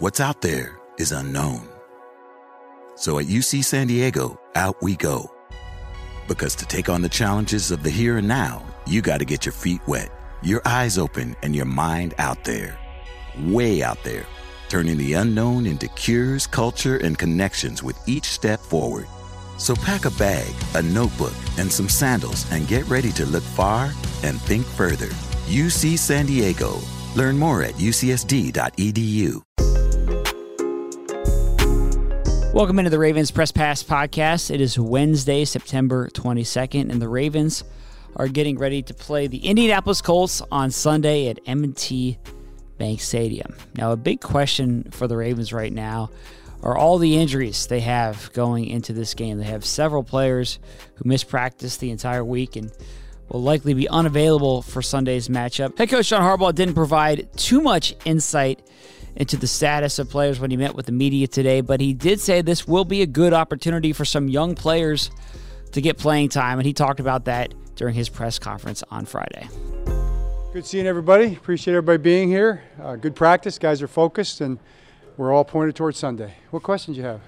What's out there is unknown. So at UC San Diego, out we go. Because to take on the challenges of the here and now, you got to get your feet wet, your eyes open, and your mind out there. Way out there turning the unknown into cures, culture, and connections with each step forward. So pack a bag, a notebook, and some sandals and get ready to look far and think further. UC San Diego. Learn more at ucsd.edu. Welcome into the Ravens Press Pass podcast. It is Wednesday, September 22nd, and the Ravens are getting ready to play the Indianapolis Colts on Sunday at M&T Bank Stadium. Now, a big question for the Ravens right now are all the injuries they have going into this game. They have several players who missed practice the entire week and will likely be unavailable for Sunday's matchup. Head coach John Harbaugh didn't provide too much insight into the status of players when he met with the media today, but he did say this will be a good opportunity for some young players to get playing time, and he talked about that during his press conference on Friday. Good seeing everybody. Appreciate everybody being here. Uh, good practice. Guys are focused, and we're all pointed towards Sunday. What questions do you have?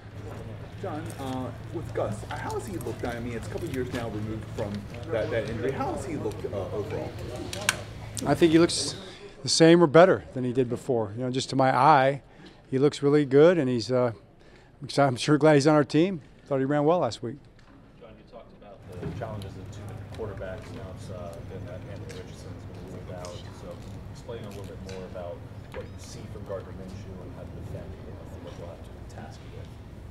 John, uh, with Gus, how has he looked? I mean, it's a couple years now removed from that, that injury. How has he looked uh, overall? I think he looks the same or better than he did before. You know, just to my eye, he looks really good, and he's. Uh, I'm sure glad he's on our team. Thought he ran well last week. John, you talked about the challenges of two quarterbacks. Now it's uh, been that Anthony Richardson's been ruled out. So explain a little bit more about what you see from Gardner Minshew and how to defend against what you'll have to task you with.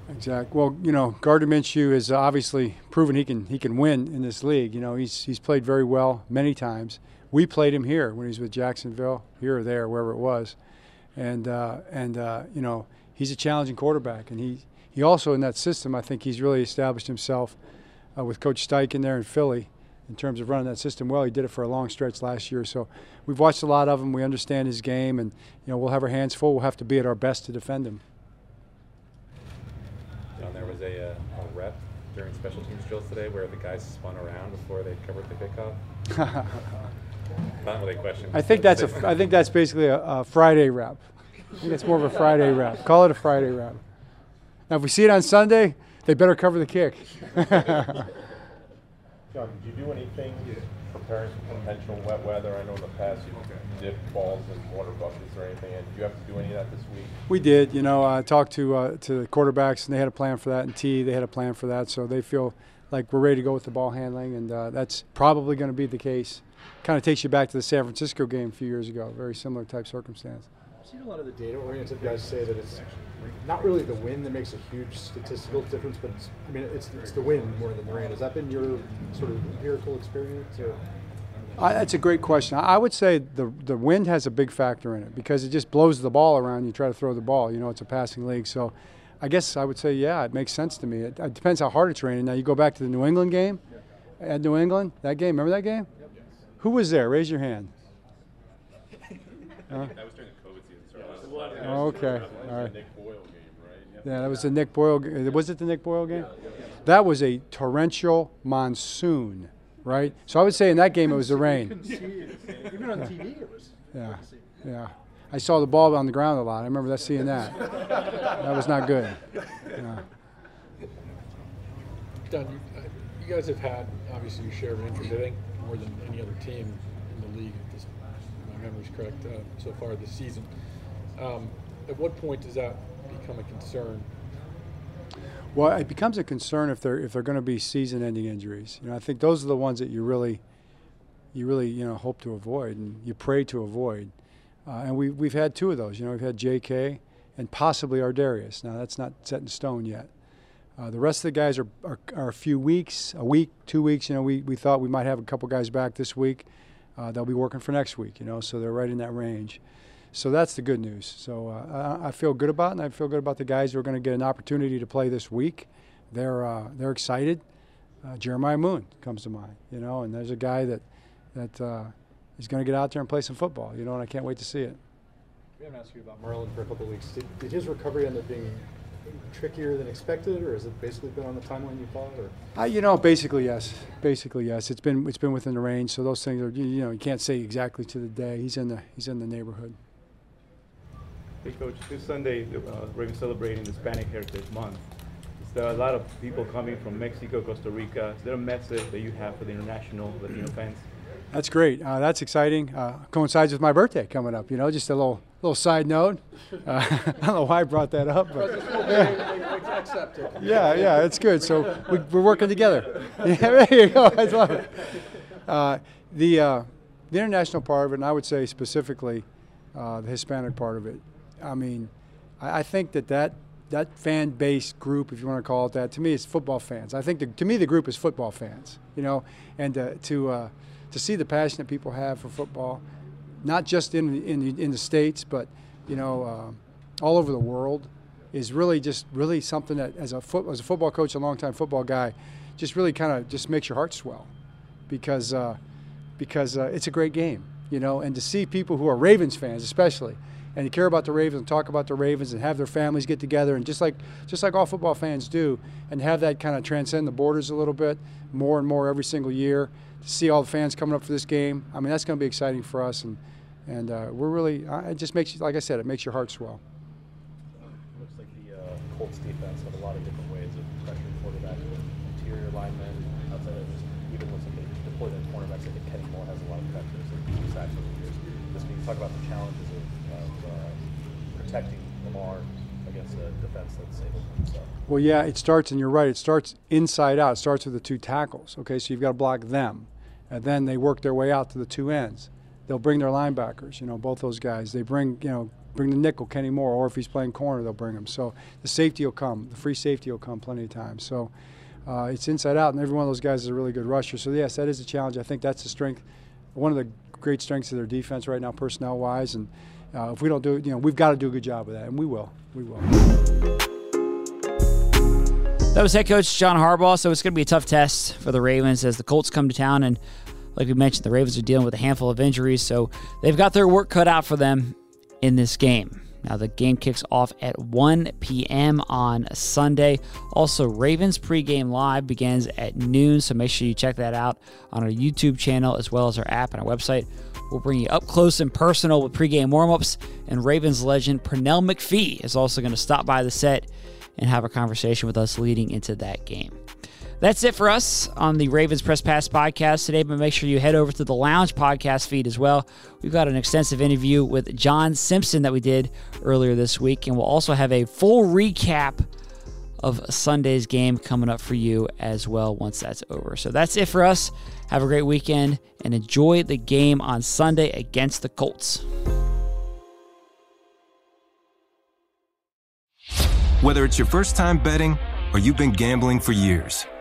Exactly. Well, you know, Gardner Minshew has obviously proven he can he can win in this league. You know, he's he's played very well many times. We played him here when he was with Jacksonville, here or there, wherever it was, and uh, and uh, you know he's a challenging quarterback, and he he also in that system. I think he's really established himself uh, with Coach Steichen there in Philly in terms of running that system well. He did it for a long stretch last year, so we've watched a lot of him. We understand his game, and you know we'll have our hands full. We'll have to be at our best to defend him. John, there was a, uh, a rep during special teams drills today where the guys spun around before they covered the kickoff. Not really a question. I think that's a. I think that's basically a, a Friday rep. I think it's more of a Friday rep. Call it a Friday rep. Now, if we see it on Sunday, they better cover the kick. John, did you do anything preparing for potential wet weather? I know in the past you dipped balls in water buckets or anything. Did you have to do any of that this week? We did. You know, I talked to uh, to the quarterbacks, and they had a plan for that. And T, they had a plan for that, so they feel like we're ready to go with the ball handling, and uh, that's probably going to be the case. Kind of takes you back to the San Francisco game a few years ago. Very similar type circumstance. I've seen a lot of the data-oriented guys say that it's not really the win that makes a huge statistical difference, but it's, I mean, it's, it's the win more than the rain. Has that been your sort of empirical experience? Or? Uh, that's a great question. I would say the the wind has a big factor in it because it just blows the ball around. You try to throw the ball. You know, it's a passing league, so I guess I would say yeah, it makes sense to me. It, it depends how hard it's raining. Now you go back to the New England game at New England. That game, remember that game? Who was there? Raise your hand. Uh, lot of Oh, okay. That was All the right. Nick Boyle game, right? Yeah, that was the Nick Boyle. g- Was it the Nick Boyle game? That was a torrential monsoon, right? So I would say in that game it was the rain. Even on TV, it was. Yeah, yeah. I saw the ball on the ground a lot. I remember that seeing that. That was not good. Yeah. Don, you, uh, you guys have had obviously your share of injuries. I think more than any other team in the league. If this, if my memory's correct, uh, so far this season. Um, at what point does that become a concern? Well, it becomes a concern if they're if they're going to be season-ending injuries. You know, I think those are the ones that you really, you really you know hope to avoid and you pray to avoid. Uh, and we we've had two of those. You know, we've had J.K. and possibly our Darius. Now that's not set in stone yet. Uh, the rest of the guys are, are, are a few weeks, a week, two weeks. You know, we, we thought we might have a couple guys back this week. Uh, they'll be working for next week. You know, so they're right in that range. So that's the good news. So uh, I, I, feel good about it, and I feel good about the guys who are going to get an opportunity to play this week. They're uh, they're excited. Uh, Jeremiah Moon comes to mind, you know, and there's a guy that that uh, is going to get out there and play some football, you know, and I can't wait to see it. We haven't asked you about Marlon for a couple of weeks. Did, did his recovery end up being trickier than expected, or has it basically been on the timeline you thought? Or? Uh, you know, basically yes. Basically yes. It's been it's been within the range. So those things are you know you can't say exactly to the day. He's in the he's in the neighborhood. Hey coach, this Sunday uh, we're celebrating Hispanic Heritage Month. Is there a lot of people coming from Mexico, Costa Rica? Is there a message that you have for the international Latino fans? That's great. Uh, that's exciting. Uh, coincides with my birthday coming up. You know, just a little little side note. Uh, I don't know why I brought that up, but yeah, yeah, yeah, it's good. So we, are working together. Yeah, there you go. I love it. Uh, the uh, the international part of it, and I would say specifically uh, the Hispanic part of it. I mean, I, I think that that that fan base group, if you want to call it that, to me, is football fans. I think the, to me the group is football fans. You know, and uh, to uh, to see the passion that people have for football, not just in in the, in the states, but you know, uh, all over the world, is really just really something that as a foot, as a football coach, a longtime football guy, just really kind of just makes your heart swell, because uh, because uh, it's a great game, you know, and to see people who are Ravens fans, especially and care about the Ravens and talk about the Ravens and have their families get together and just like just like all football fans do and have that kind of transcend the borders a little bit more and more every single year to see all the fans coming up for this game. I mean that's going to be exciting for us and and uh, we're really it just makes you like I said it makes your heart swell. Looks like the uh, Colts defense have a lot of different ways of pressuring quarterback with interior linemen outside of just even with some deployment of cornerbacks. I think Kenny Moore has a lot of pressures and sacks over the years. Just when you talk about the challenges protecting Lamar against a defense that's able to himself. Well, yeah, it starts, and you're right, it starts inside out. It starts with the two tackles, okay? So you've got to block them. And then they work their way out to the two ends. They'll bring their linebackers, you know, both those guys. They bring, you know, bring the nickel, Kenny Moore, or if he's playing corner, they'll bring him. So the safety will come. The free safety will come plenty of times. So uh, it's inside out, and every one of those guys is a really good rusher. So, yes, that is a challenge. I think that's the strength, one of the great strengths of their defense right now, personnel wise. And uh, if we don't do it, you know, we've got to do a good job of that, and we will. We will. That was head coach John Harbaugh. So it's going to be a tough test for the Ravens as the Colts come to town. And like we mentioned, the Ravens are dealing with a handful of injuries. So they've got their work cut out for them in this game. Now, the game kicks off at 1 p.m. on Sunday. Also, Ravens pregame live begins at noon, so make sure you check that out on our YouTube channel as well as our app and our website. We'll bring you up close and personal with pregame warmups, and Ravens legend Pernell McPhee is also going to stop by the set and have a conversation with us leading into that game. That's it for us on the Ravens Press Pass podcast today, but make sure you head over to the Lounge podcast feed as well. We've got an extensive interview with John Simpson that we did earlier this week, and we'll also have a full recap of Sunday's game coming up for you as well once that's over. So that's it for us. Have a great weekend and enjoy the game on Sunday against the Colts. Whether it's your first time betting or you've been gambling for years,